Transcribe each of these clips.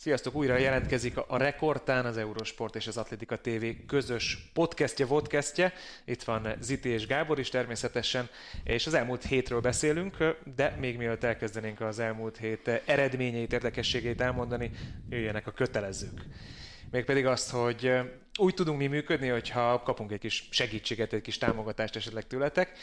Sziasztok, újra jelentkezik a Rekordtán, az Eurosport és az Atletika TV közös podcastje, vodcastje. Itt van Ziti és Gábor is természetesen, és az elmúlt hétről beszélünk, de még mielőtt elkezdenénk az elmúlt hét eredményeit, érdekességeit elmondani, jöjjenek a kötelezők. Mégpedig azt, hogy úgy tudunk mi működni, hogyha kapunk egy kis segítséget, egy kis támogatást esetleg tőletek.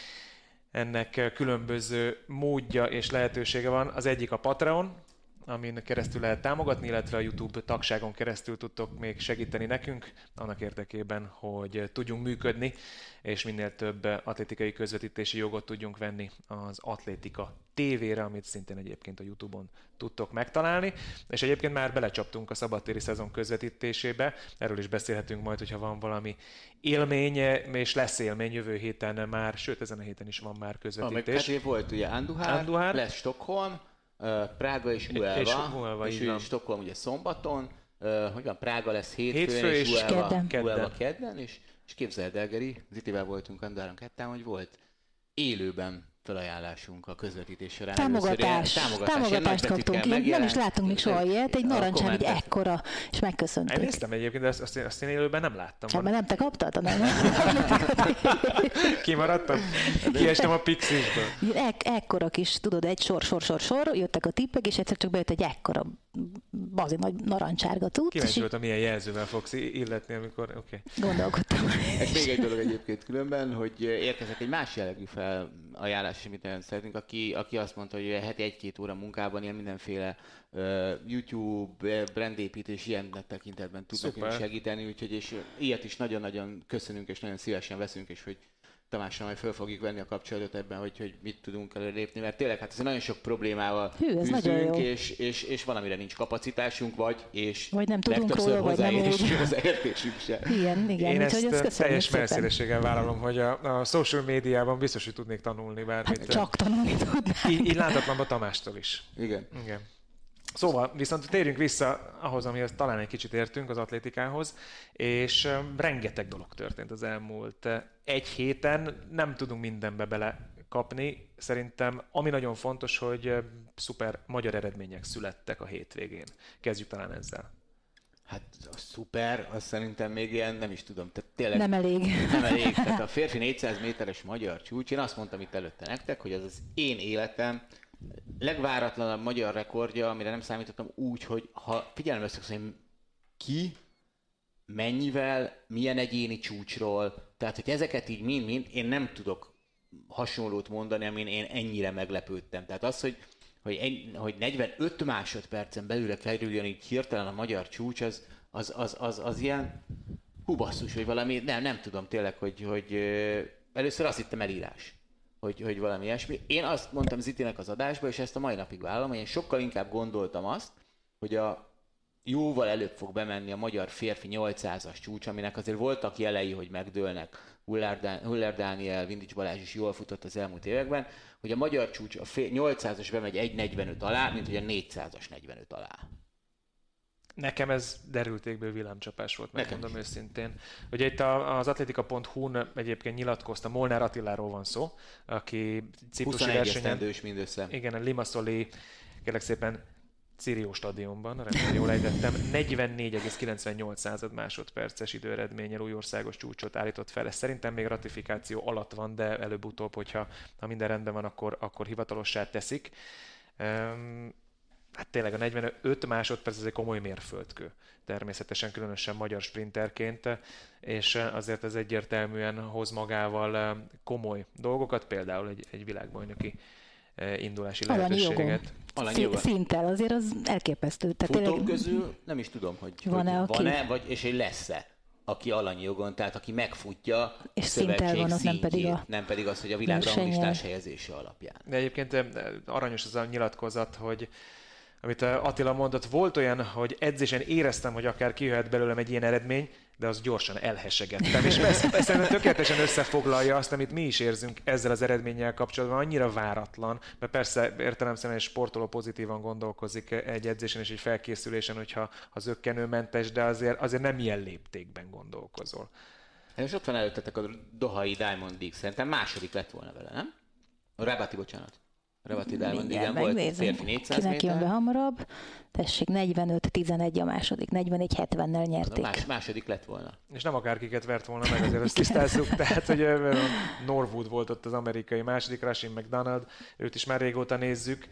Ennek különböző módja és lehetősége van. Az egyik a Patreon, amin keresztül lehet támogatni, illetve a YouTube tagságon keresztül tudtok még segíteni nekünk, annak érdekében, hogy tudjunk működni, és minél több atlétikai közvetítési jogot tudjunk venni az Atlétika tévére, amit szintén egyébként a YouTube-on tudtok megtalálni. És egyébként már belecsaptunk a szabadtéri szezon közvetítésébe, erről is beszélhetünk majd, hogyha van valami élmény, és lesz élmény jövő héten már, sőt ezen a héten is van már közvetítés. Ah, meg volt ugye Anduhár, Anduhár, lesz Stockholm, Prága és Uelva, és, Uelva, és, és Stockholm ugye szombaton, hogy van, Prága lesz hétfőn, Hétfő és, és Uelva kedden. kedden. Uelva kedden, és, és képzeld el, Geri, Zitivel voltunk Andáron ketten, hogy volt élőben felajánlásunk a közvetítés során. Támogatás. Támogatás. Támogatást kaptunk. Én nem is láttunk még soha ilyet. Egy narancsán egy ekkora, és megköszöntük. Én néztem egyébként, de azt, én, azt én élőben nem láttam. Hát, mert nem te kaptad, nem? Kimaradtam? Kiestem a pixisből. Ek, ekkora kis, tudod, egy sor, sor, sor, sor, jöttek a tippek, és egyszer csak bejött egy ekkora bazi nagy narancsárga tud. Kíváncsi voltam, milyen jelzővel fogsz illetni, amikor, oké. Okay. Gondolkodtam. Ez még egy dolog egyébként különben, hogy érkezett egy más jellegű felajánlás, amit nagyon szeretünk, aki, aki azt mondta, hogy heti egy-két óra munkában ilyen mindenféle uh, YouTube, brandépítés ilyen tekintetben tudnak segíteni, úgyhogy és ilyet is nagyon-nagyon köszönünk, és nagyon szívesen veszünk, és hogy Tamással majd föl fogjuk venni a kapcsolatot ebben, hogy, hogy mit tudunk előrépni, mert tényleg hát ez nagyon sok problémával Hű, ez küzdünk, és, és, és van, amire nincs kapacitásunk, vagy, és vagy nem tudunk róla, vagy nem úgy. az értésünk sem. Igen, igen. Én ezt, ezt teljes messzélességgel vállalom, hogy a, a social médiában biztos, hogy tudnék tanulni bármit. Hát csak tanulni tudnák. Így, így láthatatlanban Tamástól is. Igen. Igen. Szóval viszont térjünk vissza ahhoz, amihez talán egy kicsit értünk, az atlétikához, és rengeteg dolog történt az elmúlt egy héten, nem tudunk mindenbe bele kapni. Szerintem ami nagyon fontos, hogy szuper magyar eredmények születtek a hétvégén. Kezdjük talán ezzel. Hát a szuper, azt szerintem még ilyen, nem is tudom, tehát tényleg... Nem elég. Nem elég. Tehát a férfi 400 méteres magyar csúcs, én azt mondtam itt előtte nektek, hogy az az én életem legváratlanabb magyar rekordja, amire nem számítottam úgy, hogy ha figyelem össze, hogy ki, mennyivel, milyen egyéni csúcsról, tehát hogy ezeket így mind-mind, én nem tudok hasonlót mondani, amin én ennyire meglepődtem. Tehát az, hogy, hogy, egy, hogy 45 másodpercen belül kerüljön így hirtelen a magyar csúcs, az, az, az, az, az ilyen hú hogy valami, nem, nem tudom tényleg, hogy, hogy először azt hittem elírás hogy, hogy valami ilyesmi. Én azt mondtam Zitinek az adásba, és ezt a mai napig vállalom, hogy én sokkal inkább gondoltam azt, hogy a jóval előbb fog bemenni a magyar férfi 800-as csúcs, aminek azért voltak jelei, hogy megdőlnek. Huller Dániel, Vindics Balázs is jól futott az elmúlt években, hogy a magyar csúcs a 800-as bemegy 1.45 alá, mint hogy a 400-as 45 alá. Nekem ez derültékből villámcsapás volt, megmondom Nekem. őszintén. Ugye itt az atletika.hu-n egyébként nyilatkozta, Molnár Attiláról van szó, aki ciprusi versenyen... mindössze. Igen, a Limassoli, kérlek szépen, Cirió stadionban, remélem jól ejtettem, 44,98 másodperces időeredménnyel új országos csúcsot állított fel. Ez szerintem még ratifikáció alatt van, de előbb-utóbb, hogyha ha minden rendben van, akkor, akkor hivatalossá teszik. Um, hát tényleg a 45 másodperc ez egy komoly mérföldkő. Természetesen különösen magyar sprinterként, és azért ez egyértelműen hoz magával eh, komoly dolgokat, például egy, egy világbajnoki eh, indulási Alanyi lehetőséget. Jogon. Szinttel azért az elképesztő. Tehát Futók tényleg... közül nem is tudom, hogy van-e, hogy van-e vagy, és egy lesz-e aki alanyi jogon, tehát aki megfutja és a szövetség van ott, nem pedig, a nem pedig az, hogy a világrangistás helyezése alapján. De egyébként eh, aranyos az a nyilatkozat, hogy amit Attila mondott, volt olyan, hogy edzésen éreztem, hogy akár kijöhet belőlem egy ilyen eredmény, de az gyorsan elhesegettem. És ezt, ezt tökéletesen összefoglalja azt, amit mi is érzünk ezzel az eredménnyel kapcsolatban, annyira váratlan, mert persze értelemszerűen egy sportoló pozitívan gondolkozik egy edzésen és egy felkészülésen, hogyha az zöggenőmentes, de azért, azért nem ilyen léptékben gondolkozol. És ott van előttetek a Dohai Diamond League, szerintem második lett volna vele, nem? A Rabati, bocsánat. Rebati Diamond, igen, volt férfi 400 Kinek jön be méter. hamarabb? Tessék, 45-11 a második, 44-70-nel A nyerték. más, második lett volna. És nem akárkiket vert volna meg, azért ezt tisztázzuk. Tehát, hogy Norwood volt ott az amerikai második, Rashim McDonald, őt is már régóta nézzük.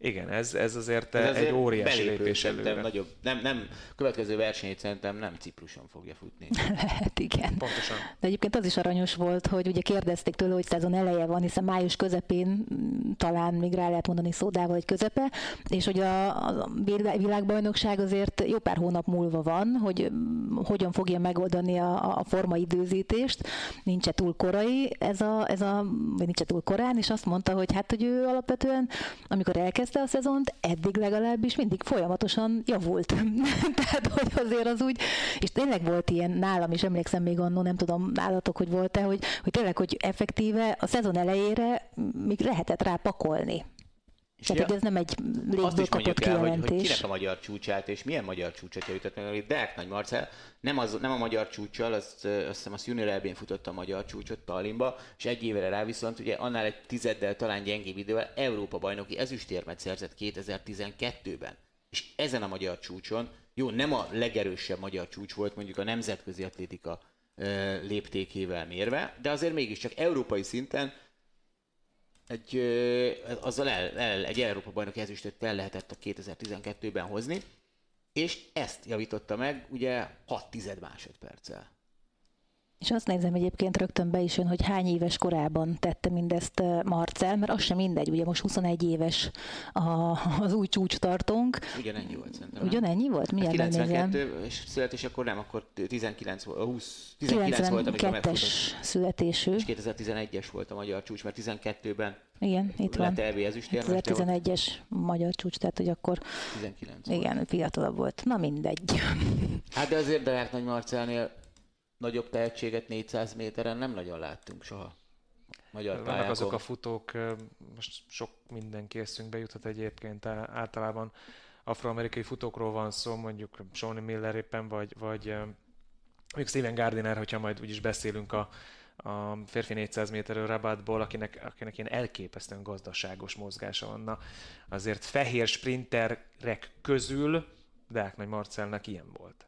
Igen, ez, ez azért, Ez egy azért óriási belépő, lépés előre. Nagyobb, nem, nem, következő versenyét szerintem nem Cipruson fogja futni. Lehet, igen. Pontosan. De egyébként az is aranyos volt, hogy ugye kérdezték tőle, hogy szezon eleje van, hiszen május közepén mm, talán még rá lehet mondani szódával, hogy közepe, és hogy a, a világ- világbajnokság azért jó pár hónap múlva van, hogy mm, hogyan fogja megoldani a, a formaidőzítést, nincs túl korai ez a, ez a, vagy nincs túl korán, és azt mondta, hogy hát, hogy ő alapvetően, amikor elkezdte a szezont, eddig legalábbis mindig folyamatosan javult. Tehát, hogy azért az úgy, és tényleg volt ilyen nálam is, emlékszem még annó, nem tudom nálatok, hogy volt-e, hogy, hogy tényleg, hogy effektíve a szezon elejére még lehetett rá pakolni. És Tehát, ja, ez nem egy azt is mondjuk el, hogy, hogy kinek a magyar csúcsát, és milyen magyar csúcsot javított meg, hogy Deák Nagy Marcel nem, az, nem a magyar csúcsal, azt, azt hiszem a Junior elbén futotta a magyar csúcsot Tallinnba, és egy évre rá viszont ugye annál egy tizeddel talán gyengébb idővel Európa bajnoki ezüstérmet szerzett 2012-ben. És ezen a magyar csúcson, jó, nem a legerősebb magyar csúcs volt mondjuk a nemzetközi atlétika léptékével mérve, de azért mégiscsak európai szinten egy, ö, azzal el, el, egy Európa bajnoki ezüstöt el lehetett a 2012-ben hozni, és ezt javította meg ugye 6 tized másodperccel. És azt nézem egyébként rögtön be is jön, hogy hány éves korában tette mindezt eh, Marcel, mert az sem mindegy, ugye most 21 éves a, az új csúcstartónk. Ugyanennyi volt szerintem. Ugyanennyi volt? Milyen Hát megnézem? 92 és születés akkor nem, akkor 19 volt, 20, 19 volt, amikor megfutott. 92-es születésű. És 2011-es volt a magyar csúcs, mert 12-ben Igen, itt van. lett ott 2011-es magyar csúcs, tehát hogy akkor 19 volt. igen, fiatalabb volt. Na mindegy. Hát de azért Deák Nagy Marcelnél nagyobb tehetséget 400 méteren nem nagyon láttunk soha. Magyar Vannak pályákon. azok a futók, most sok mindenki eszünkbe juthat egyébként, általában afroamerikai futókról van szó, mondjuk Shawnee Miller éppen, vagy, vagy mondjuk Steven Gardiner, hogyha majd úgyis beszélünk a, a férfi 400 méterről Rabatból, akinek, akinek ilyen elképesztően gazdaságos mozgása van. Na, azért fehér sprinterek közül Deák Nagy Marcelnek ilyen volt.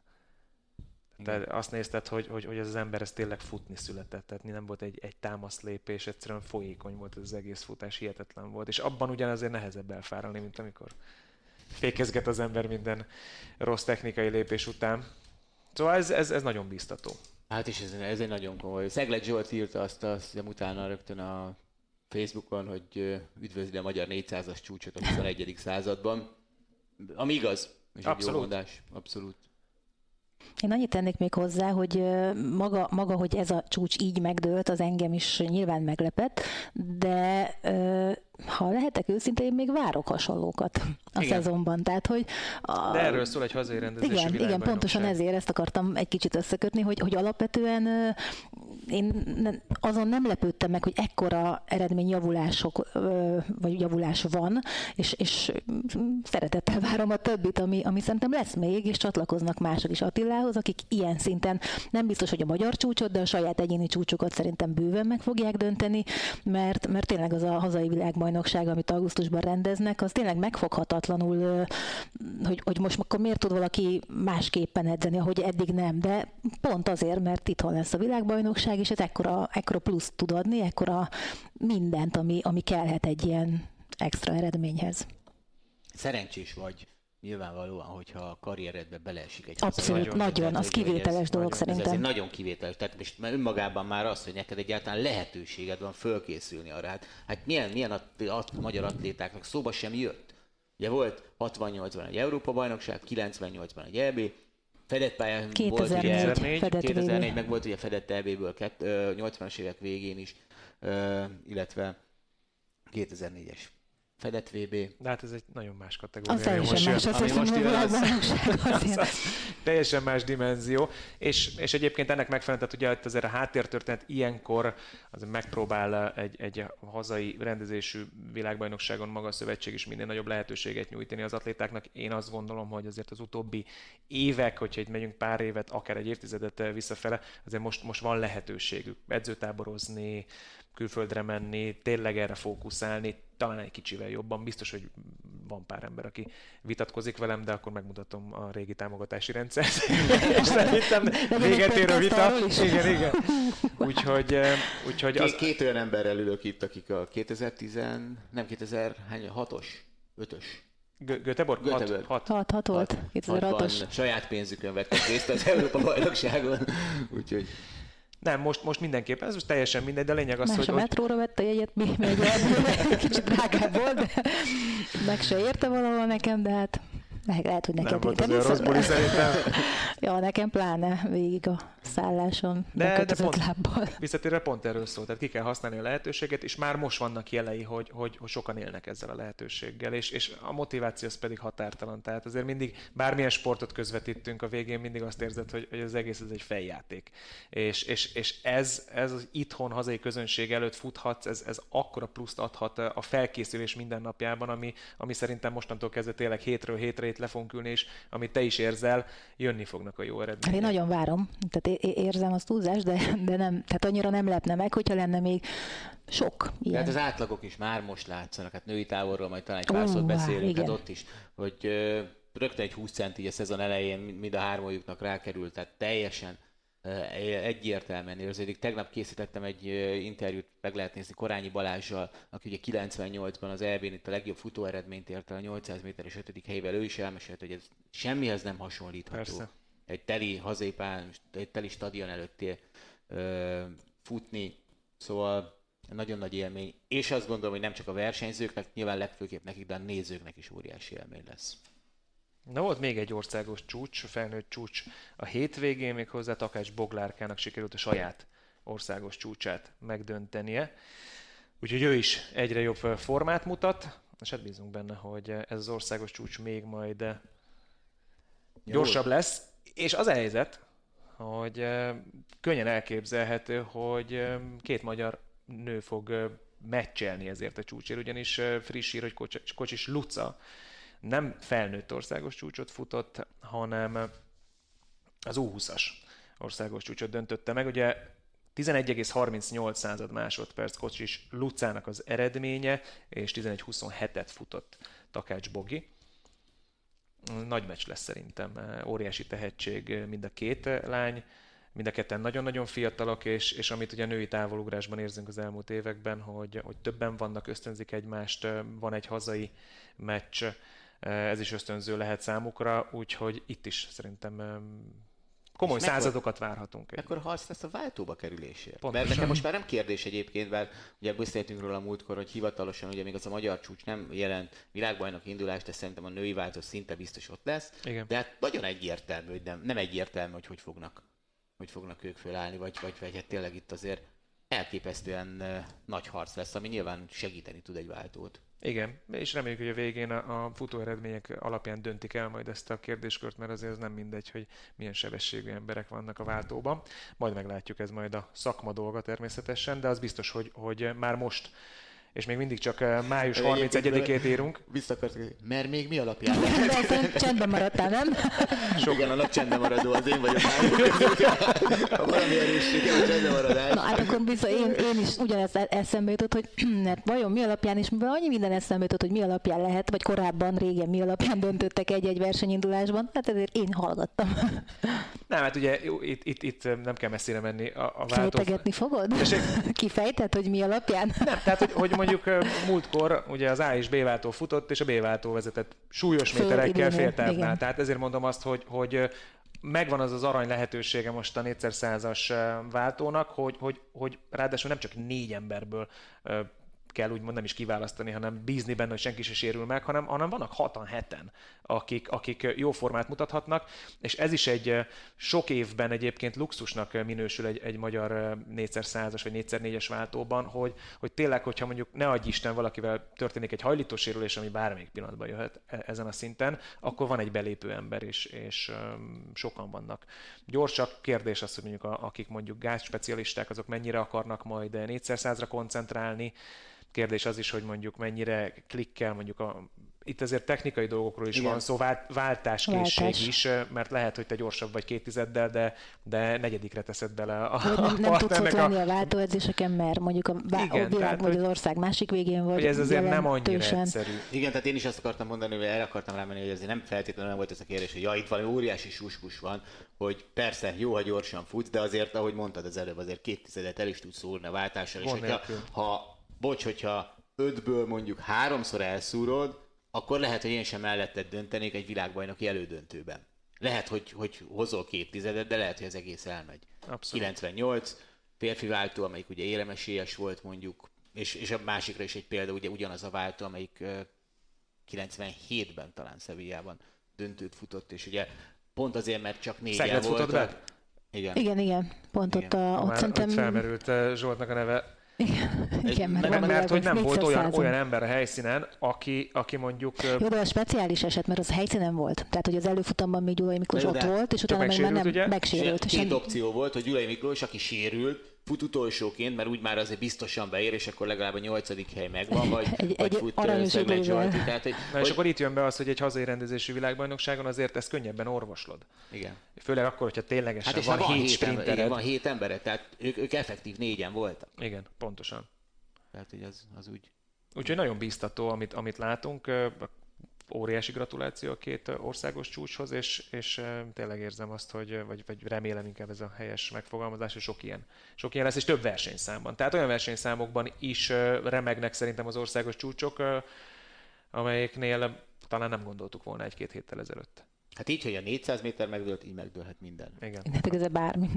De azt nézted, hogy, hogy, hogy ez az ember ez tényleg futni született, tehát nem volt egy, egy támaszlépés, egyszerűen folyékony volt ez az egész futás, hihetetlen volt. És abban ugyanazért nehezebb elfáralni, mint amikor fékezget az ember minden rossz technikai lépés után. Szóval ez, ez, ez nagyon biztató. Hát és ez, ez egy nagyon komoly. Szeglet Zsolt írta azt, azt hiszem utána rögtön a Facebookon, hogy üdvözli a magyar 400-as csúcsot a 21. században. Ami igaz. És egy Abszolút. jó mondás. Abszolút. Én annyit tennék még hozzá, hogy maga, maga, hogy ez a csúcs így megdőlt, az engem is nyilván meglepett, de ha lehetek őszinte, én még várok hasonlókat a Igen. szezonban. Tehát, hogy a, De erről szól egy hazai rendezésű igen, igen, pontosan ezért ezt akartam egy kicsit összekötni, hogy, hogy alapvetően én azon nem lepődtem meg, hogy ekkora eredményjavulások, vagy javulás van, és, és szeretettel várom a többit, ami, ami szerintem lesz még, és csatlakoznak mások is Attilához, akik ilyen szinten nem biztos, hogy a magyar csúcsot, de a saját egyéni csúcsokat szerintem bőven meg fogják dönteni, mert, mert tényleg az a hazai világbajnokság, amit augusztusban rendeznek, az tényleg megfoghatatlanul, hogy, hogy most akkor miért tud valaki másképpen edzeni, ahogy eddig nem, de pont azért, mert itthon lesz a világbajnokság, és ez ekkora, ekkora plusz tud adni, ekkora mindent, ami, ami kellhet egy ilyen extra eredményhez. Szerencsés vagy nyilvánvalóan, hogyha a karrieredbe beleesik egy Abszolút, hazai nagyon, az kivételes ez- dolog Ez szerintem. azért nagyon kivételes. Tehát most már önmagában már az, hogy neked egyáltalán lehetőséged van fölkészülni arra. Hát, hát milyen, milyen a, a, magyar atlétáknak szóba sem jött. Ugye volt 68-ban egy Európa-bajnokság, 98-ban egy EB, fedett pályán volt 2004 ugye, 2004, fedett 2004 VB. meg volt ugye fedett EB-ből 80-as évek végén is, illetve 2004-es fedett VB. De hát ez egy nagyon más kategória. Az teljesen most más, jön. az ami most jön, az- Az, azért. az teljesen más dimenzió. És, és egyébként ennek megfelelően, tehát ugye itt azért a háttértörténet ilyenkor az megpróbál egy, egy hazai rendezésű világbajnokságon maga a szövetség is minél nagyobb lehetőséget nyújtani az atlétáknak. Én azt gondolom, hogy azért az utóbbi évek, hogyha itt megyünk pár évet, akár egy évtizedet visszafele, azért most, most van lehetőségük edzőtáborozni, külföldre menni, tényleg erre fókuszálni, talán egy kicsivel jobban. Biztos, hogy van pár ember, aki vitatkozik velem, de akkor megmutatom a régi támogatási rendszert. és szerintem véget ér a vita. Igen, igen. Úgyhogy, úgyhogy az... két, olyan emberrel ülök itt, akik a 2010, nem 2006-os, 5-ös Göteborg? Göteborg. 6, 6, 6 volt, 2006-os. Saját pénzükön vettek részt az Európa bajnokságon, úgyhogy... Nem, most, most mindenképpen, ez most teljesen mindegy, de lényeg az, Más hogy... a metróra vette a jegyet, mi megy kicsit drágább volt, de meg se érte valahol nekem, de hát lehet, lehet hogy neked... Nem volt az rossz buli szerintem. ja, nekem pláne végig a szálláson de, de pont, lábbal. Visszatérve pont erről szól, tehát ki kell használni a lehetőséget, és már most vannak jelei, hogy, hogy, hogy sokan élnek ezzel a lehetőséggel, és, és a motiváció az pedig határtalan. Tehát azért mindig bármilyen sportot közvetítünk, a végén mindig azt érzed, hogy, hogy az egész ez egy feljáték. És, és, és ez, ez az itthon hazai közönség előtt futhatsz, ez, ez akkora pluszt adhat a felkészülés mindennapjában, ami, ami szerintem mostantól kezdve tényleg hétről hétre itt le fogunk ülni, és amit te is érzel, jönni fognak a jó eredmények. Hát én nagyon várom, tehát érzem azt túlzás, de, de nem, tehát annyira nem lepne meg, hogyha lenne még sok ilyen. Tehát az átlagok is már most látszanak, hát női távolról majd talán egy pár szót beszélünk, hát ott is, hogy rögtön egy 20 centi a szezon elején mind a hármójuknak rákerült, tehát teljesen egyértelműen érződik. Tegnap készítettem egy interjút, meg lehet nézni Korányi Balázsjal, aki ugye 98-ban az EB-n itt a legjobb futóeredményt érte a 800 méteres 5. helyvel. Ő is elmesélt, hogy ez semmihez nem hasonlítható. Persze. Egy teli hazépán, egy teli stadion előtt ö, futni, szóval nagyon nagy élmény. És azt gondolom, hogy nem csak a versenyzőknek, nyilván legfőképp nekik, de a nézőknek is óriási élmény lesz. Na volt még egy országos csúcs, felnőtt csúcs a hétvégén, még hozzá Takács Boglárkának sikerült a saját országos csúcsát megdöntenie. Úgyhogy ő is egyre jobb formát mutat, és hát bízunk benne, hogy ez az országos csúcs még majd gyorsabb lesz. És az a helyzet, hogy könnyen elképzelhető, hogy két magyar nő fog meccselni ezért a csúcsért, ugyanis friss hír, hogy Kocsis Luca nem felnőtt országos csúcsot futott, hanem az U20-as országos csúcsot döntötte meg. Ugye 11,38 század másodperc Kocsis Lucának az eredménye, és 11,27-et futott Takács Bogi. Nagy meccs lesz szerintem, óriási tehetség mind a két lány, mind a ketten nagyon-nagyon fiatalok, és, és amit ugye a női távolugrásban érzünk az elmúlt években, hogy, hogy többen vannak, ösztönzik egymást, van egy hazai meccs, ez is ösztönző lehet számukra, úgyhogy itt is szerintem komoly és századokat várhatunk. Akkor harc lesz a váltóba kerülésért. Pontosan. Mert nekem most már nem kérdés egyébként, mert ugye beszéltünk róla a múltkor, hogy hivatalosan ugye még az a magyar csúcs nem jelent világbajnok indulást, de szerintem a női váltó szinte biztos ott lesz. Igen. De hát nagyon egyértelmű, hogy nem, nem egyértelmű, hogy hogy fognak, hogy fognak ők fölállni, vagy, vagy, vagy hát tényleg itt azért elképesztően nagy harc lesz, ami nyilván segíteni tud egy váltót. Igen, és reméljük, hogy a végén a, a futó eredmények alapján döntik el majd ezt a kérdéskört, mert azért ez nem mindegy, hogy milyen sebességű emberek vannak a váltóban. Majd meglátjuk, ez majd a szakma dolga természetesen, de az biztos, hogy, hogy már most és még mindig csak eh, május 31-ét írunk. Visszakartak, mert még mi alapján? De csendben maradtál, nem? Sok Igen, a nagy csendben maradó, az én vagyok. Ha valami erősség, a csendben maradás. Na hát akkor bizony, én, én is ugyanezt eszembe jutott, hogy mert vajon mi alapján, és mivel annyi minden eszembe jutott, hogy mi alapján lehet, vagy korábban, régen mi alapján döntöttek egy-egy versenyindulásban, hát ezért én hallgattam. Nem, hát ugye itt, itt, itt nem kell messzire menni a, a váltó... Fejtegetni fogod? Kifejtett, hogy mi alapján? Nem, tehát hogy, hogy mondjuk múltkor ugye az A és B váltó futott, és a B váltó vezetett súlyos méterekkel féltávnál. Tehát ezért mondom azt, hogy, hogy megvan az az arany lehetősége most a 4x100-as váltónak, hogy, hogy, hogy ráadásul nem csak négy emberből kell úgymond nem is kiválasztani, hanem bízni benne, hogy senki se sérül meg, hanem, hanem vannak hatan, heten, akik, akik jó formát mutathatnak, és ez is egy sok évben egyébként luxusnak minősül egy, egy magyar 4x100-as vagy 4x4-es váltóban, hogy, hogy tényleg, hogyha mondjuk ne adj Isten valakivel történik egy hajlítósérülés, ami bármelyik pillanatban jöhet e, ezen a szinten, akkor van egy belépő ember is, és sokan vannak. Gyorsak kérdés az, hogy mondjuk a, akik mondjuk gázspecialisták, azok mennyire akarnak majd 4x100-ra koncentrálni, Kérdés az is, hogy mondjuk mennyire klikkel mondjuk a itt azért technikai dolgokról is Igen. van szó, vált, váltáskészség Váltás. is, mert lehet, hogy te gyorsabb vagy két tizeddel, de, de negyedikre teszed bele a, Vagy nem, nem tudsz ott lenni a váltóedzéseken, mert mondjuk a, vá- Igen, a világ tehát, vagy az ország másik végén vagy. Hogy ez azért nem annyira egyszerű. Igen, tehát én is azt akartam mondani, hogy el akartam rámenni, hogy ez nem feltétlenül nem volt ez a kérdés, hogy ja, itt valami óriási suskus van, hogy persze jó, ha gyorsan futsz, de azért, ahogy mondtad az előbb, azért két tizedet el is tudsz szúrni a váltással, és hogyha, ha, bocs, hogyha ötből mondjuk háromszor elszúrod, akkor lehet, hogy én sem melletted döntenék egy világbajnoki elődöntőben. Lehet, hogy, hogy hozol két tizedet, de lehet, hogy az egész elmegy. Abszolút. 98, férfi váltó, amelyik ugye élemesélyes volt mondjuk, és, és a másikra is egy példa, ugye ugyanaz a váltó, amelyik 97-ben talán Szevillában döntőt futott, és ugye pont azért, mert csak négyen volt. Igen. igen, igen. Pont igen. ott, a, ott szerintem... felmerült Zsoltnak a neve igen, igen mert, mert, mert hogy nem volt olyan, olyan ember a helyszínen, aki, aki mondjuk... Jó, de a speciális eset, mert az helyszínen volt. Tehát, hogy az előfutamban még Gyulai Miklós ott volt, és utána meg nem ugye? megsérült. Két opció volt, hogy Gyulai Miklós, aki sérült, fut utolsóként, mert úgy már azért biztosan beér, és akkor legalább a nyolcadik hely megvan, vagy, egy, vagy egy fut Zsolti. Tehát, hogy, Na, és akkor itt jön be az, hogy egy hazai rendezésű világbajnokságon azért ezt könnyebben orvoslod. Igen. Főleg akkor, hogyha ténylegesen hát van, van hét sprintered. Ember, van hét embere, tehát ők, ők effektív négyen voltak. Igen, pontosan. Tehát, hogy az, az úgy... Úgyhogy nagyon biztató, amit, amit látunk óriási gratuláció a két országos csúcshoz, és, és tényleg érzem azt, hogy, vagy, vagy remélem inkább ez a helyes megfogalmazás, hogy sok ilyen, sok ilyen lesz, és több versenyszámban. Tehát olyan versenyszámokban is remegnek szerintem az országos csúcsok, amelyeknél talán nem gondoltuk volna egy-két héttel ezelőtt. Hát így, hogy a 400 méter megdőlt, így megdőlhet minden. Igen. Ez bármi.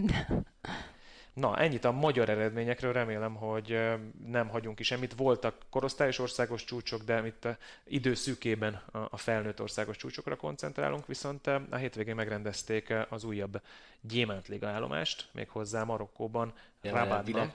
Na, ennyit a magyar eredményekről, remélem, hogy nem hagyunk ki semmit. Voltak korosztályos országos csúcsok, de itt időszűkében a felnőtt országos csúcsokra koncentrálunk, viszont a hétvégén megrendezték az újabb Gyémántliga állomást, méghozzá Marokkóban, Rabatban.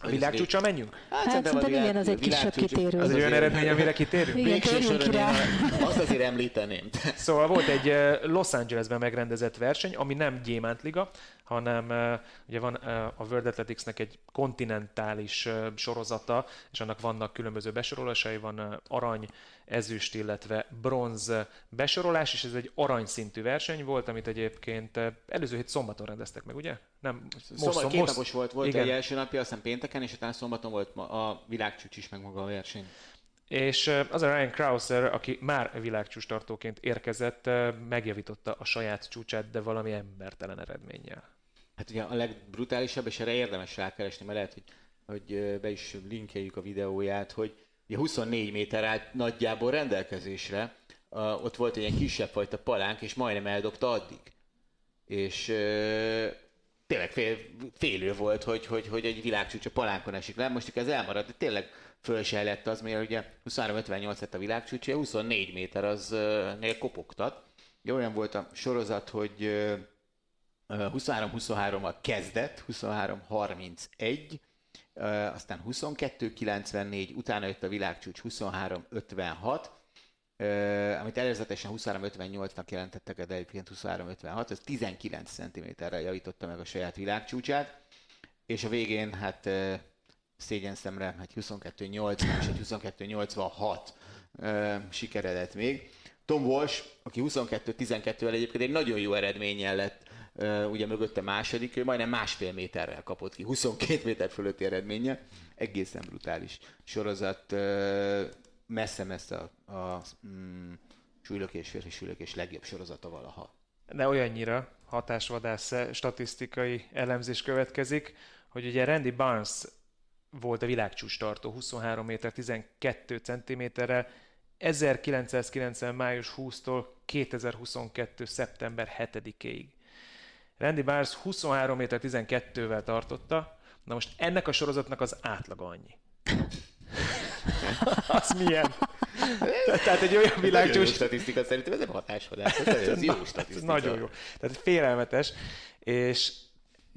A világcsúcsa menjünk? Hát, hát szerintem igen, az egy kisebb kitérő. Az egy olyan eredmény, amire kitérünk? Igen, térjünk ki rá. Azt azért említeném. Szóval volt egy Los Angelesben megrendezett verseny, ami nem gyémántliga, hanem ugye van a World Athleticsnek egy kontinentális sorozata, és annak vannak különböző besorolásai, van arany, ezüst, illetve bronz besorolás, és ez egy aranyszintű verseny volt, amit egyébként előző hét szombaton rendeztek meg, ugye? Nem, most, Szombat, két most, napos volt, volt igen. egy első napja, aztán pénteken, és utána szombaton volt a világcsúcs is meg maga a verseny. És az a Ryan Krauser, aki már világcsúcs tartóként érkezett, megjavította a saját csúcsát, de valami embertelen eredménnyel. Hát ugye a legbrutálisabb, és erre érdemes rákeresni, mert lehet, hogy, hogy be is linkeljük a videóját, hogy ugye 24 méter állt nagyjából rendelkezésre, ott volt egy ilyen kisebb fajta palánk, és majdnem eldobta addig. És tényleg fél, félő volt, hogy, hogy, hogy egy világcsúcs a palánkon esik le. Most ez elmaradt, de tényleg föl se lett az, mert ugye 23-58 lett a világcsúcs, 24 méter az uh, nél kopogtat. Ugye olyan volt a sorozat, hogy 23-23-mal kezdett, 23-31, aztán 22-94, utána jött a világcsúcs 23-56, amit előzetesen 23-58-nak jelentettek, de egyébként 23-56, ez 19 cm-rel javította meg a saját világcsúcsát, és a végén hát szégyen szemre egy 22-80 és egy 22-86 sikeredett még. Tom Walsh, aki 22-12-vel egyébként egy nagyon jó eredménnyel lett ugye mögötte második, ő majdnem másfél méterrel kapott ki, 22 méter fölötti eredménye, egészen brutális sorozat, messze-messze a, a mm, súlylökés, férfi súlylökés legjobb sorozata valaha. De olyannyira hatásvadász statisztikai elemzés következik, hogy ugye Randy Barnes volt a világcsúcs tartó 23 méter 12 centiméterrel, 1990. május 20-tól 2022. szeptember 7-ig. Randy Barnes 23 méter 12-vel tartotta, na most ennek a sorozatnak az átlaga annyi. az milyen? Tehát egy olyan világcsúcs... statisztika szerintem ez nem hatásodás, ez jó statisztika. Nagyon jó. Tehát félelmetes, és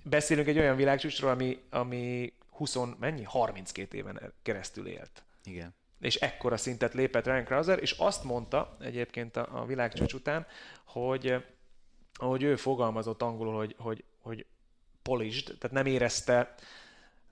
beszélünk egy olyan világcsúcsról, ami, ami 20, mennyi? 32 éven keresztül élt. Igen. És ekkora szintet lépett Ryan Krauser, és azt mondta egyébként a, a világcsúcs után, hogy ahogy ő fogalmazott angolul, hogy, hogy, hogy polished, tehát nem érezte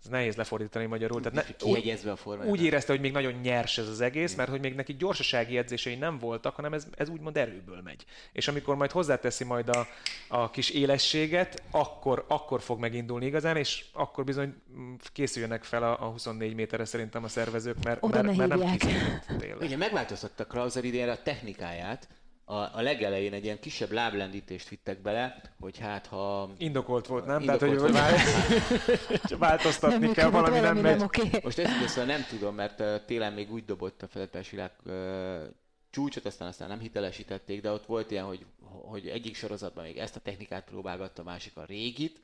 ez nehéz lefordítani magyarul. Tehát ne, Kihegyezve a formát. Úgy érezte, hogy még nagyon nyers ez az egész, mert hogy még neki gyorsasági edzései nem voltak, hanem ez, ez úgymond erőből megy. És amikor majd hozzáteszi majd a, a kis élességet, akkor, akkor fog megindulni igazán, és akkor bizony készüljenek fel a, a 24 méterre szerintem a szervezők, mert, Oda mert, mert nem készült, Ugye megváltoztattak Krauser idénre a technikáját, a, a legelején egy ilyen kisebb láblendítést vittek bele, hogy hát ha... Indokolt volt, nem? Indokolt Tehát, hogy, hogy változtatni nem kell, valami, valami nem megy. Okay. Most ezt szóval nem tudom, mert télen még úgy dobott a felettes világ csúcsot, aztán aztán nem hitelesítették, de ott volt ilyen, hogy, hogy egyik sorozatban még ezt a technikát próbálgatta, a másik a régit,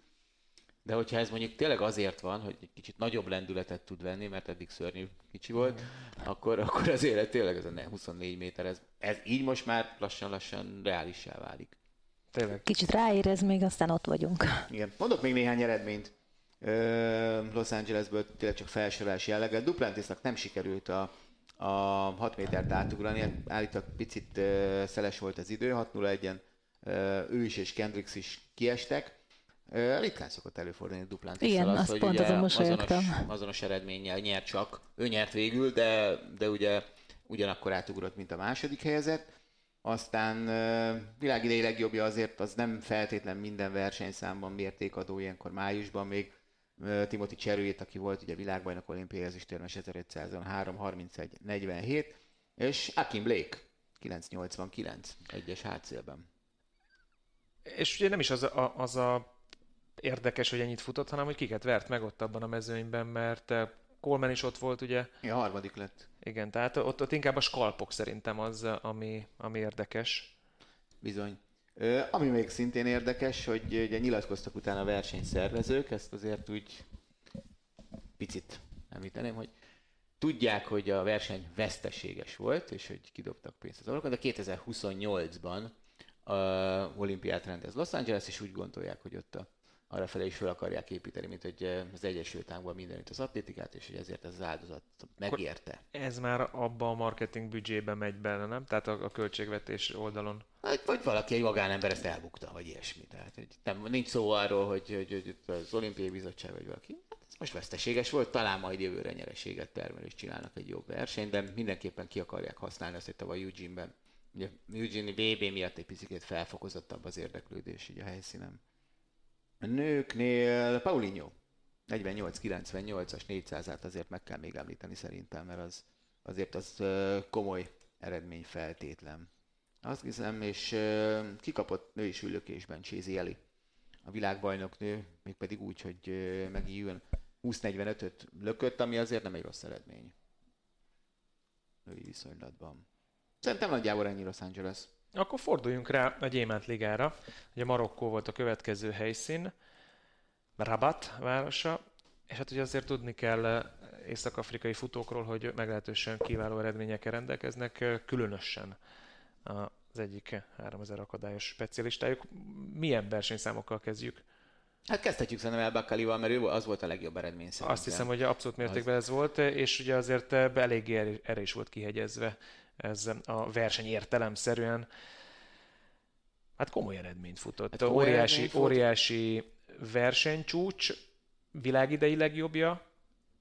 de hogyha ez mondjuk tényleg azért van, hogy egy kicsit nagyobb lendületet tud venni, mert eddig szörnyű kicsi volt, akkor, akkor az élet tényleg ez a 24 méter, ez, ez így most már lassan-lassan reálissá válik. Tényleg. Kicsit ráérez még, aztán ott vagyunk. Igen. Mondok még néhány eredményt. Los Angelesből tényleg csak felsorolás jelleggel. Duplantisnak nem sikerült a, a 6 métert átugrani, állítólag picit szeles volt az idő, 6-0-1-en ő is és Kendricks is kiestek. Ritkán szokott előfordulni duplán Igen, az, azt hogy pont azon azonos, azonos eredménnyel nyert csak. Ő nyert végül, de, de ugye ugyanakkor átugrott, mint a második helyezett. Aztán világidei legjobbja azért az nem feltétlen minden versenyszámban mértékadó, ilyenkor májusban még Timothy Cserőjét, aki volt ugye világbajnok olimpiai ezüstérmes 1500-on 3 31 47 és Akim Blake 989 egyes hátszélben. És ugye nem is az a, az a érdekes, hogy ennyit futott, hanem hogy kiket vert meg ott abban a mezőnyben, mert eh, Coleman is ott volt, ugye? Ja, harmadik lett. Igen, tehát ott, ott inkább a skalpok szerintem az, ami, ami érdekes. Bizony. Ö, ami még szintén érdekes, hogy ugye nyilatkoztak utána a versenyszervezők, ezt azért úgy picit említeném, hogy tudják, hogy a verseny veszteséges volt, és hogy kidobtak pénzt az orrokon, de 2028-ban a olimpiát rendez Los Angeles, és úgy gondolják, hogy ott a arra felé is fel akarják építeni, mint hogy eh, az Egyesült Államokban mindenütt az atlétikát, és hogy ezért ez az áldozat megérte. Ez már abba a marketing büdzsébe megy bele, nem? Tehát a, a költségvetés oldalon. Hát, vagy valaki, egy magánember ezt elbukta, vagy ilyesmi. Tehát nem, nincs szó arról, hogy, hogy, hogy az olimpiai bizottság vagy valaki. Hát ez most veszteséges volt, talán majd jövőre nyereséget termel és csinálnak egy jobb versenyt, de mindenképpen ki akarják használni ezt, hogy tavaly Eugene-ben. Ugye Eugene VB miatt egy picit felfokozottabb az érdeklődés így a helyszínen. Nőknél Paulinho 48-98-as 400-át azért meg kell még említeni szerintem, mert az azért az komoly eredmény feltétlen. Azt hiszem, és kikapott női sülökésben Csézi Eli. A világbajnok nő, mégpedig úgy, hogy megjön 20-45-öt lökött, ami azért nem egy rossz eredmény. Női viszonylatban. Szerintem nagyjából ennyi Los Angeles. Akkor forduljunk rá a Gyémánt Ligára. Ugye Marokkó volt a következő helyszín, Rabat városa, és hát ugye azért tudni kell eh, észak-afrikai futókról, hogy meglehetősen kiváló eredményekkel rendelkeznek, eh, különösen az egyik 3000 akadályos specialistájuk. Milyen versenyszámokkal kezdjük? Hát kezdhetjük szerintem El Bakalival, mert ő az volt a legjobb eredmény szerintem. Azt hiszem, hogy abszolút mértékben az... ez volt, és ugye azért eh, eléggé erre is volt kihegyezve ez a verseny értelemszerűen. Hát komoly eredményt futott. Hát óriási, eredmény óriási versenycsúcs, világidei legjobbja,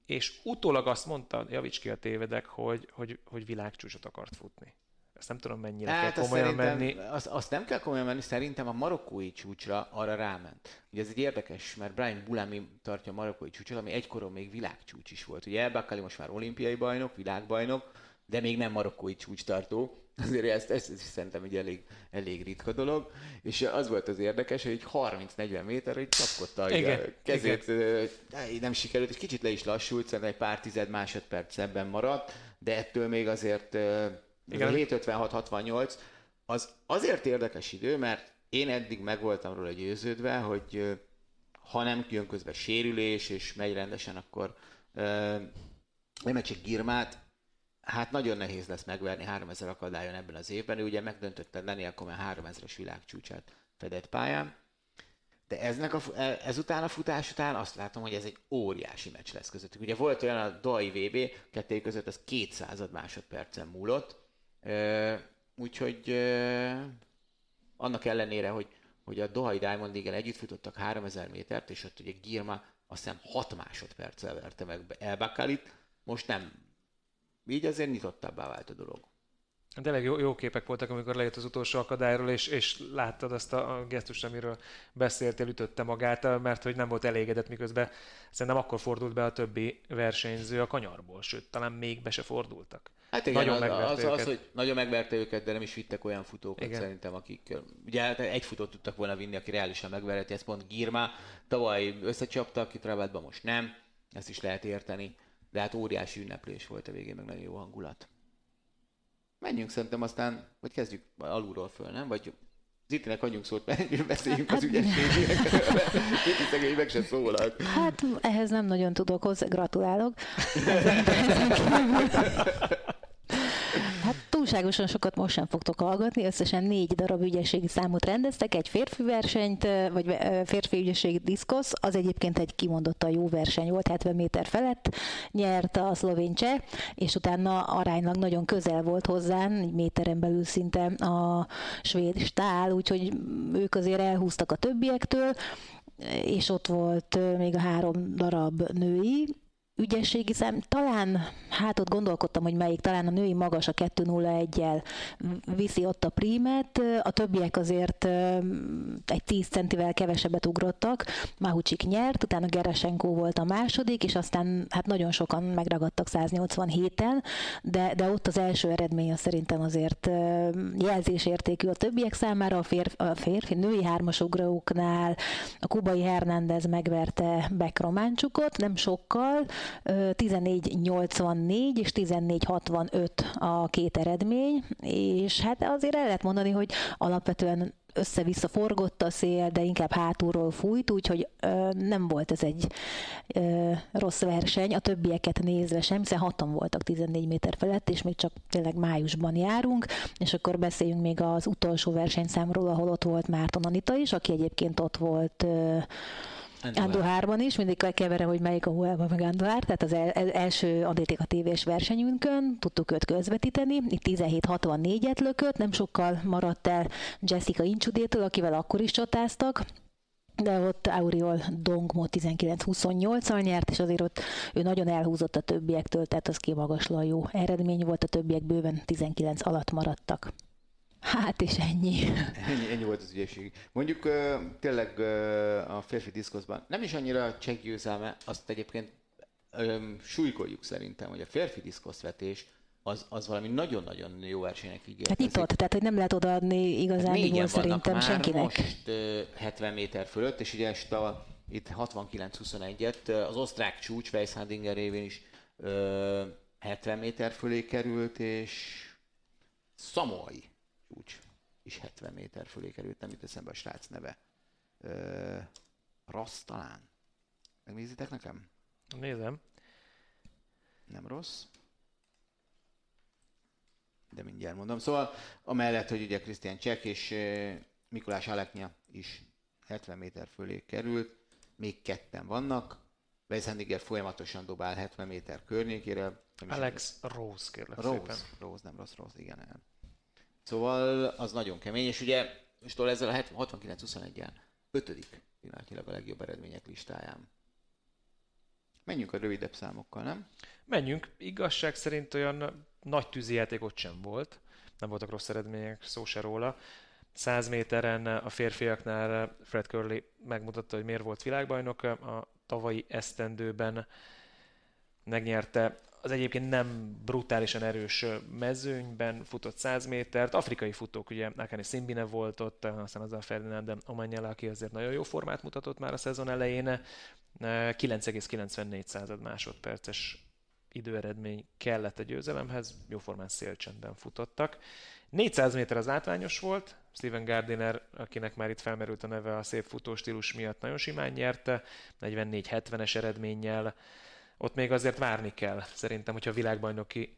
és utólag azt mondta, javíts ki a tévedek, hogy, hogy, hogy világcsúcsot akart futni. Ezt nem tudom, mennyire hát kell komolyan menni. Azt, azt nem kell komolyan menni, szerintem a marokkói csúcsra arra ráment. Ugye ez egy érdekes, mert Brian Bulami tartja a marokkói csúcsot, ami egykoron még világcsúcs is volt. Ugye Elbakali most már olimpiai bajnok, világbajnok, de még nem marokkói csúcstartó. Azért ezt, ezt, ezt szerintem egy elég, elég ritka dolog. És az volt az érdekes, hogy 30-40 méter, hogy csapkodta a kezét, igen. nem sikerült, és kicsit le is lassult, szerintem egy pár tized másodperc ebben maradt, de ettől még azért igen. 7.56-68 az azért érdekes idő, mert én eddig meg voltam róla győződve, hogy ha nem jön közben sérülés, és megy rendesen, akkor nem csak Girmát, hát nagyon nehéz lesz megverni 3000 akadályon ebben az évben. Ő ugye megdöntötte Daniel Komen 3000-es világcsúcsát fedett pályán. De eznek a, e, ezután a futás után azt látom, hogy ez egy óriási meccs lesz közöttük. Ugye volt olyan a Dai VB, kettő között az 200 másodpercen múlott, úgyhogy annak ellenére, hogy, hogy a Dohai Diamond igen együtt futottak 3000 métert, és ott ugye Girma azt hiszem 6 másodperccel verte meg Elbakalit, most nem. Így azért nyitottabbá vált a dolog. Tényleg jó, jó képek voltak, amikor lejött az utolsó akadályról, és, és láttad azt a, gesztust, amiről beszéltél, ütötte magát, mert hogy nem volt elégedett, miközben szerintem akkor fordult be a többi versenyző a kanyarból, sőt, talán még be se fordultak. Hát igen, nagyon az, az, az, hogy nagyon megverte őket, de nem is vittek olyan futókat igen. szerintem, akik ugye hát egy futót tudtak volna vinni, aki reálisan megverheti, ez pont Girma, tavaly összecsaptak, itt Rabatban most nem, ezt is lehet érteni, de hát óriási ünneplés volt a végén, meg nagyon jó hangulat. Menjünk szerintem aztán, vagy kezdjük alulról föl, nem? Vagy Zitinek adjunk szót, mert beszéljünk az hát- ügyességének. Ziti szegény meg se szólalt. Hát ehhez nem nagyon tudok hozzá, gratulálok. túlságosan sokat most sem fogtok hallgatni, összesen négy darab ügyességi számot rendeztek, egy férfi versenyt, vagy férfi ügyességi diszkosz, az egyébként egy kimondottan jó verseny volt, 70 méter felett nyert a szlovén cseh, és utána aránylag nagyon közel volt hozzá, egy méteren belül szinte a svéd stál, úgyhogy ők azért elhúztak a többiektől, és ott volt még a három darab női, ügyességi szám, talán, hát ott gondolkodtam, hogy melyik, talán a női magas a 201-jel viszi ott a prímet, a többiek azért egy 10 centivel kevesebbet ugrottak, Mahucsik nyert, utána Geresenko volt a második, és aztán hát nagyon sokan megragadtak 187-en, de, de ott az első eredmény az szerintem azért jelzésértékű a többiek számára, a férfi, a férfi női hármasugróknál a kubai Hernández megverte Beck Románcsukot, nem sokkal, 14.84 és 14.65 a két eredmény, és hát azért el lehet mondani, hogy alapvetően össze-vissza forgott a szél, de inkább hátulról fújt, úgyhogy ö, nem volt ez egy ö, rossz verseny, a többieket nézve sem, hiszen hatan voltak 14 méter felett, és még csak tényleg májusban járunk, és akkor beszéljünk még az utolsó versenyszámról, ahol ott volt Márton Anita is, aki egyébként ott volt ö, Andohárban is, mindig keverem, hogy melyik a Huelva meg Andohár, tehát az el, el, első Adétika tévés versenyünkön tudtuk őt közvetíteni, itt 17.64-et lökött, nem sokkal maradt el Jessica Incsudétől, akivel akkor is csatáztak, de ott Auriol Dongmo 19-28-al nyert, és azért ott ő nagyon elhúzott a többiektől, tehát az kimagasló jó eredmény volt, a többiek bőven 19 alatt maradtak. Hát és ennyi. ennyi. Ennyi volt az ügyesség. Mondjuk uh, tényleg uh, a férfi diszkoszban nem is annyira cseck győzelme, azt egyébként um, súlykoljuk szerintem, hogy a férfi diszkoszvetés az, az valami nagyon-nagyon jó versenynek ígért. Hát nyitott, tehát hogy nem lehet odaadni igazán hát szerintem már senkinek. most uh, 70 méter fölött, és ugye este a, itt 69-21-et az osztrák csúcs Weishandinger révén is uh, 70 méter fölé került, és Szamoai csúcs is 70 méter fölé került, nem jut eszembe a srác neve. Ö, rossz talán? Megnézitek nekem? Nézem. Nem rossz. De mindjárt mondom. Szóval amellett, hogy ugye Krisztián Csek és Mikulás Aleknya is 70 méter fölé került, még ketten vannak. Weissendiger folyamatosan dobál 70 méter környékére. Alex Rose, kérlek Rose, szépen. Rose, nem rossz, Rose, igen. Szóval az nagyon kemény, és ugye most ezzel a 69-21-en ötödik pillanatnyilag a legjobb eredmények listáján. Menjünk a rövidebb számokkal, nem? Menjünk. Igazság szerint olyan nagy játékot sem volt. Nem voltak rossz eredmények, szó se róla. 100 méteren a férfiaknál Fred Curley megmutatta, hogy miért volt világbajnok. A tavalyi esztendőben megnyerte az egyébként nem brutálisan erős mezőnyben futott 100 métert. Afrikai futók, ugye Akani Szimbine volt ott, aztán az a Ferdinand Omanyala, aki azért nagyon jó formát mutatott már a szezon elején. 9,94 század másodperces időeredmény kellett a győzelemhez, jóformán szélcsendben futottak. 400 méter az látványos volt, Steven Gardiner, akinek már itt felmerült a neve a szép futóstílus miatt nagyon simán nyerte, 44-70-es eredménnyel, ott még azért várni kell, szerintem, hogyha a világbajnoki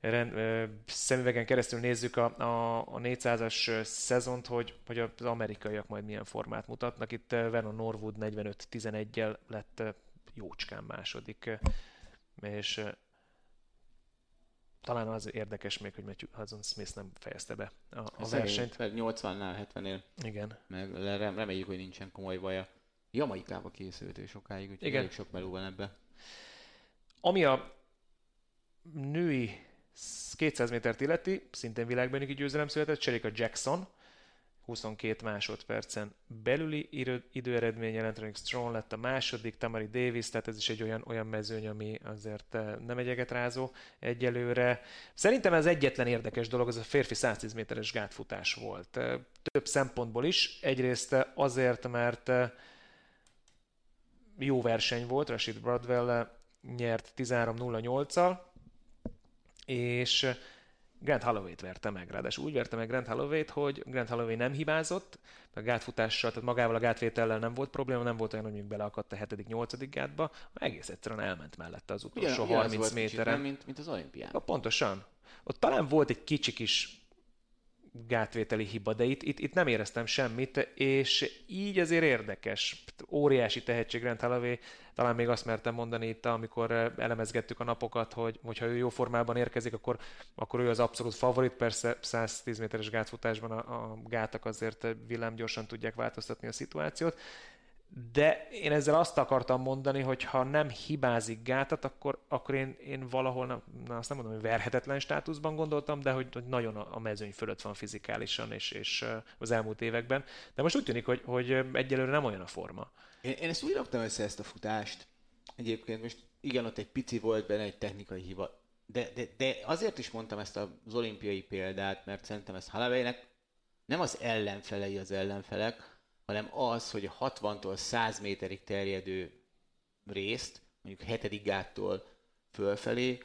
rend, ö, szemüvegen keresztül nézzük a, a, a 400-as szezont, hogy, hogy az amerikaiak majd milyen formát mutatnak. Itt Vernon Norwood 45-11-jel lett jócskán második, és talán az érdekes még, hogy Matthew Hudson Smith nem fejezte be a, a versenyt. 80-nál, 70-nél. Igen. Meg reméljük, hogy nincsen komoly baja. Jamaikába készült ő sokáig, úgyhogy Igen. elég sok meló van ebbe. Ami a női 200 métert illeti, szintén világbajnoki győzelem született, Cserika Jackson, 22 másodpercen belüli idő, időeredmény Electronic Strong lett a második, Tamari Davis, tehát ez is egy olyan, olyan mezőny, ami azért eh, nem egyeget rázó egyelőre. Szerintem ez egyetlen érdekes dolog, az a férfi 110 méteres gátfutás volt. Eh, Több szempontból is. Egyrészt eh, azért, mert jó verseny volt, Rashid Bradwell nyert 13-08-al, és Grant Holloway-t verte meg, ráadásul úgy verte meg Grant Holloway-t, hogy Grant Holloway nem hibázott, a gátfutással, tehát magával a gátvétellel nem volt probléma, nem volt olyan, hogy beleakadt a 7.-8. gátba, egész egyszerűen elment mellette az utolsó Ugyan- ugyanaz 30 volt kicsit, méteren. nem, mint, mint az olimpián. Ja, pontosan. Ott talán volt egy kicsi kis gátvételi hiba, de itt, itt, itt nem éreztem semmit, és így azért érdekes. Óriási tehetség Grant Holloway, talán még azt mertem mondani itt, amikor elemezgettük a napokat, hogy hogyha ő jó formában érkezik, akkor, akkor ő az abszolút favorit, persze 110 méteres gátfutásban a, a gátak azért villámgyorsan tudják változtatni a szituációt, de én ezzel azt akartam mondani, hogy ha nem hibázik gátat, akkor, akkor én, én valahol, nem, na azt nem mondom, hogy verhetetlen státuszban gondoltam, de hogy, hogy nagyon a, mezőny fölött van fizikálisan és, és az elmúlt években. De most úgy tűnik, hogy, hogy egyelőre nem olyan a forma. Én, én ezt úgy raktam össze ezt a futást. Egyébként most igen, ott egy pici volt benne egy technikai hiba. De, de, de azért is mondtam ezt az olimpiai példát, mert szerintem ez Halavejnek nem az ellenfelei az ellenfelek, hanem az, hogy a 60-tól 100 méterig terjedő részt, mondjuk hetedik gáttól fölfelé,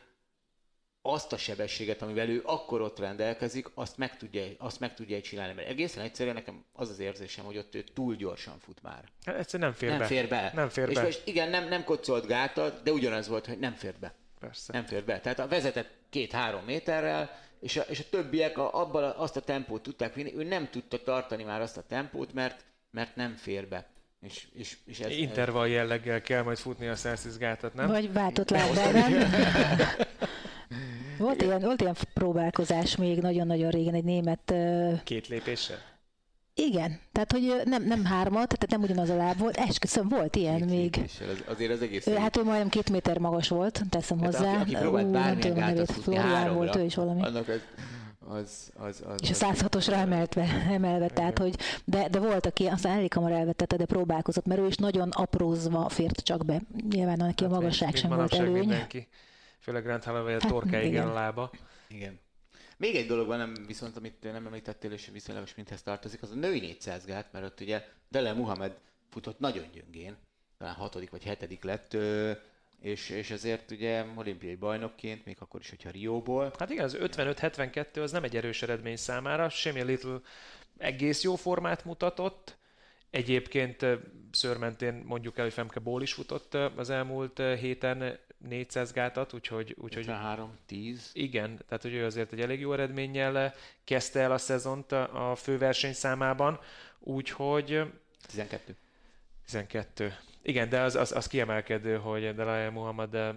azt a sebességet, amivel ő akkor ott rendelkezik, azt meg tudja, azt meg tudja csinálni. Mert egészen egyszerűen nekem az az érzésem, hogy ott ő túl gyorsan fut már. Hát egyszerűen nem fér nem be. fér be. Nem fér és be. most igen, nem, nem kocolt gátat, de ugyanaz volt, hogy nem fér be. Persze. Nem fér be. Tehát a vezetett két-három méterrel, és a, és a többiek a, abban azt a tempót tudták vinni, ő nem tudta tartani már azt a tempót, mert, mert nem fér be. És, és, és ez, Intervall jelleggel kell majd futni a 110 gátat, nem? Vagy váltott lábbal, nem? Volt ilyen, volt ilyen próbálkozás még nagyon-nagyon régen, egy német Két lépéssel? Igen, tehát hogy nem, nem hármat, tehát nem ugyanaz a láb volt, esküszöm, volt ilyen ez, még. az, azért az egész... Ő, hát ő majdnem két méter magas volt, teszem Tehát hozzá. Aki, aki próbált bármilyen gátat futni háromra, volt ő is valami. Annak az, az, az, az, És a az 106-osra emeltve, emelve, tehát hogy, de, de volt, aki aztán elég hamar elvetette, de próbálkozott, mert ő is nagyon aprózva fért csak be. Nyilván neki a Hát, magasság mint sem volt előny. Mindenki. Főleg Grant Holloway a Hát, torkáig igen. a lába. Igen. Még egy dolog van, nem, viszont amit nem említettél, és viszonylag mindhez tartozik, az a női 400 gát, mert ott ugye Dele Muhammad futott nagyon gyöngén, talán hatodik vagy hetedik lett, ö, és, és ezért ugye olimpiai bajnokként, még akkor is, hogyha Rióból, Hát igen, az 55-72 az nem egy erős eredmény számára, semmi Little egész jó formát mutatott, Egyébként szörmentén mondjuk el, hogy Femke Ból is futott az elmúlt héten 400 gátat, úgyhogy, úgyhogy 53, 10, igen, tehát hogy ő azért egy elég jó eredménnyel kezdte el a szezont a főverseny számában, úgyhogy ö, 12. 12. Igen, de az, az, az kiemelkedő, hogy Delaya Muhammad ö,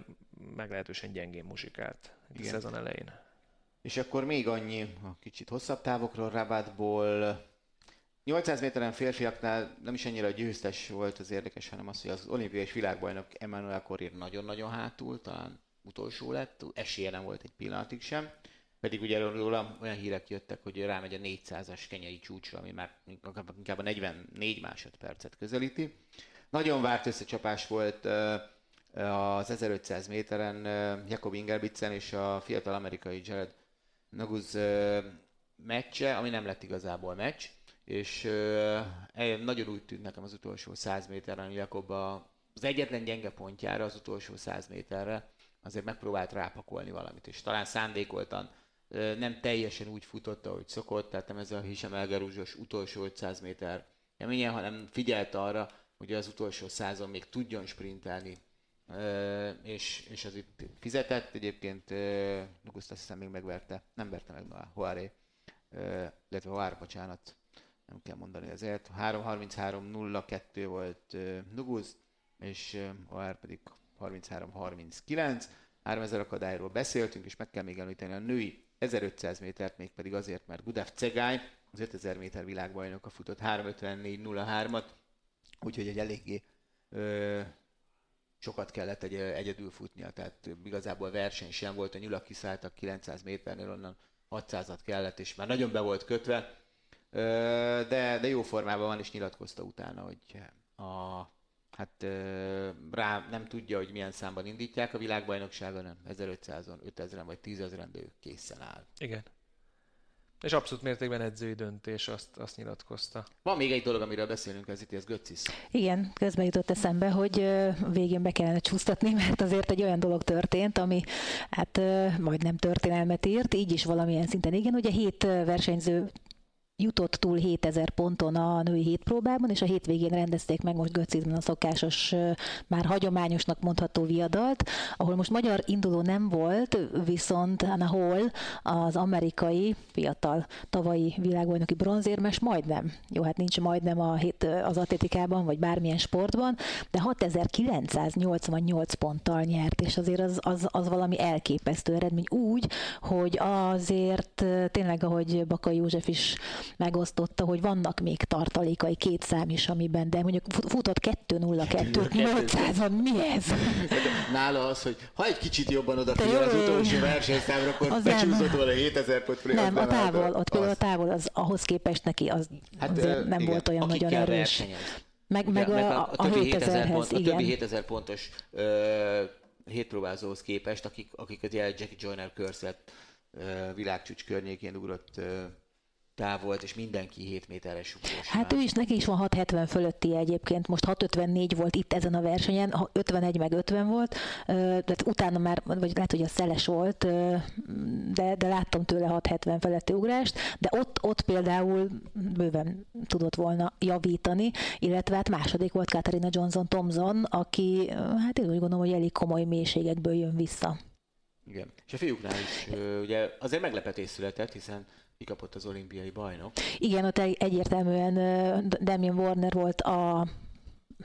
meglehetősen gyengén muzsikált a Igen. szezon elején. És akkor még annyi a kicsit hosszabb távokról Rabatból. 800 méteren férfiaknál nem is annyira győztes volt az érdekes, hanem az, hogy az olimpiai és világbajnok Emmanuel Corrier nagyon-nagyon hátul, talán utolsó lett, esélye nem volt egy pillanatig sem. Pedig ugye róla olyan hírek jöttek, hogy rámegy a 400-as kenyai csúcsra, ami már inkább a 44 másodpercet közelíti. Nagyon várt összecsapás volt az 1500 méteren Jakob Ingelbitzen és a fiatal amerikai Jared Naguz meccse, ami nem lett igazából meccs, és nagyon úgy tűnt nekem az utolsó 100 méteren, hogy Jakob az egyetlen gyenge pontjára, az utolsó 100 méterre azért megpróbált rápakolni valamit, és talán szándékoltan nem teljesen úgy futott, ahogy szokott, tehát nem ez a Hisem Elgerúzsos utolsó 500 méter keményen, hanem figyelt arra, hogy az utolsó százon még tudjon sprintelni, és, és az itt fizetett, egyébként uh, Nuguszt azt hiszem még megverte, nem verte meg a Hoare, uh, illetve Hoare, bocsánat, nem kell mondani ezért. 3.33.02 volt Nuguz, és Hoare pedig 33.39. 3000 akadályról beszéltünk, és meg kell még említeni a női 1500 métert, még pedig azért, mert Gudaf Cegály, az 5000 méter világbajnoka futott 3.54.03-at, úgyhogy egy eléggé ö, sokat kellett egy, egyedül futnia, tehát igazából verseny sem volt, a nyulak kiszálltak 900 méternél, onnan 600-at kellett, és már nagyon be volt kötve, de, de jó formában van, és nyilatkozta utána, hogy a, hát rá nem tudja, hogy milyen számban indítják a világbajnokságon, nem 1500-on, 5000-en vagy 10.000-en, de ő készen áll. Igen. És abszolút mértékben edzői döntés, azt, azt nyilatkozta. Van még egy dolog, amiről beszélünk, ez itt, ez Götcis. Igen, közben jutott eszembe, hogy végén be kellene csúsztatni, mert azért egy olyan dolog történt, ami hát majdnem történelmet írt, így is valamilyen szinten igen. Ugye hét versenyző jutott túl 7000 ponton a női hétpróbában, és a hétvégén rendezték meg most Götzizben a szokásos, már hagyományosnak mondható viadalt, ahol most magyar induló nem volt, viszont Anna Hall, az amerikai fiatal tavalyi világbajnoki bronzérmes majdnem. Jó, hát nincs majdnem a hét, az atlétikában, vagy bármilyen sportban, de 6988 ponttal nyert, és azért az, az, az valami elképesztő eredmény úgy, hogy azért tényleg, ahogy Baka József is megosztotta, hogy vannak még tartalékai két szám is, amiben, de mondjuk futott 2-0-2, 800 mi ez? Nála az, hogy ha egy kicsit jobban odafigyel az utolsó versenyszámra, akkor becsúszott volna 7000 pont Nem, a távol, ott például a távol az ahhoz képest neki az hát, azért nem igen, volt olyan nagyon erős. Meg, meg, meg a, a, a, a 7000 pont. A többi 7000 pontos ö, hétpróbázóhoz képest, akik, akik az Jackie Joyner Körszet világcsúcs környékén ugrott volt, és mindenki 7 méteres ugrós. Hát ő is, neki is van 670 fölötti egyébként, most 654 volt itt ezen a versenyen, 51 meg 50 volt, tehát utána már, vagy lehet, hogy a szeles volt, de, de láttam tőle 670 feletti ugrást, de ott, ott például bőven tudott volna javítani, illetve hát második volt Katarina Johnson Thomson, aki hát én úgy gondolom, hogy elég komoly mélységekből jön vissza. Igen. És a fiúknál is ugye azért meglepetés született, hiszen kikapott az olimpiai bajnok. Igen, ott egyértelműen Damien Warner volt a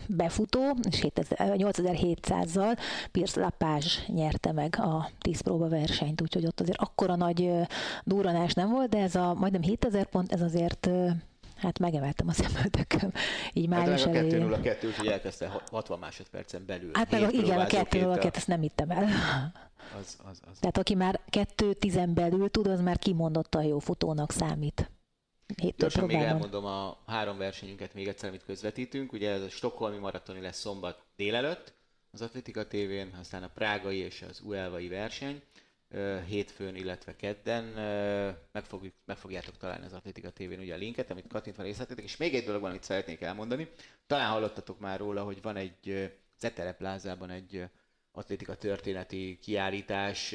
befutó, és 8700-zal Pierce Lapage nyerte meg a 10 próba versenyt, úgyhogy ott azért akkora nagy duranás nem volt, de ez a majdnem 7000 pont, ez azért hát megemeltem a szemöldököm. Így már hát is a 2 0 2 úgyhogy elkezdte 60 másodpercen belül. Hát meg a, igen, a 2 0 2 ezt nem hittem el. Az, az, az. Tehát aki már 2-10 belül tud, az már kimondottan jó futónak számít. Gyorsan még elmondom a három versenyünket még egyszer, amit közvetítünk. Ugye ez a Stockholmi maratoni lesz szombat délelőtt az Atletika tévén, aztán a prágai és az uelvai verseny hétfőn, illetve kedden. Meg, fogjuk, meg fogjátok találni az Atletika tévén ugye a linket, amit kattintva részletetek. És még egy dolog van, amit szeretnék elmondani. Talán hallottatok már róla, hogy van egy Zetere plázában egy atlétika történeti kiállítás,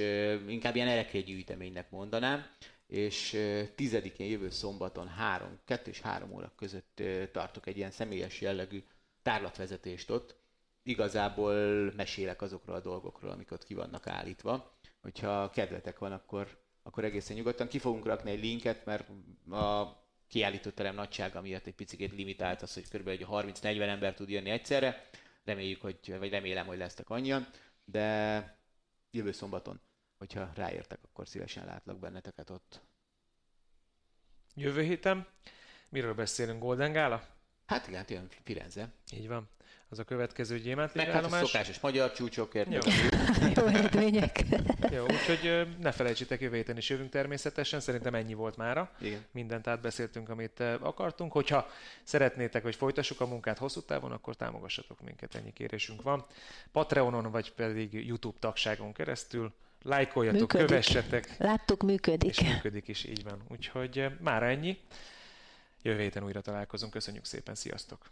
inkább ilyen erekjegyűjteménynek mondanám, és tizedikén jövő szombaton három, kettő és három óra között tartok egy ilyen személyes jellegű tárlatvezetést ott. Igazából mesélek azokról a dolgokról, amik ott ki vannak állítva. Hogyha kedvetek van, akkor, akkor egészen nyugodtan ki fogunk rakni egy linket, mert a kiállítóterem nagysága miatt egy picit limitált az, hogy kb. 30-40 ember tud jönni egyszerre. Reméljük, hogy, vagy remélem, hogy lesznek annyian de jövő szombaton, hogyha ráértek, akkor szívesen látlak benneteket ott. Jövő héten miről beszélünk? Golden Gala? Hát igen, ilyen Firenze. Így van az a következő gyémánt Meg hát a szokásos magyar csúcsokért. Jó. Jó, úgyhogy ne felejtsétek, jövő héten is jövünk természetesen. Szerintem ennyi volt mára. Igen. Mindent átbeszéltünk, amit akartunk. Hogyha szeretnétek, hogy folytassuk a munkát hosszú távon, akkor támogassatok minket, ennyi kérésünk van. Patreonon, vagy pedig YouTube tagságon keresztül lájkoljatok, működik. kövessetek. Láttuk, működik. És működik is, így van. Úgyhogy mára ennyi. Jövő héten újra találkozunk. Köszönjük szépen, sziasztok!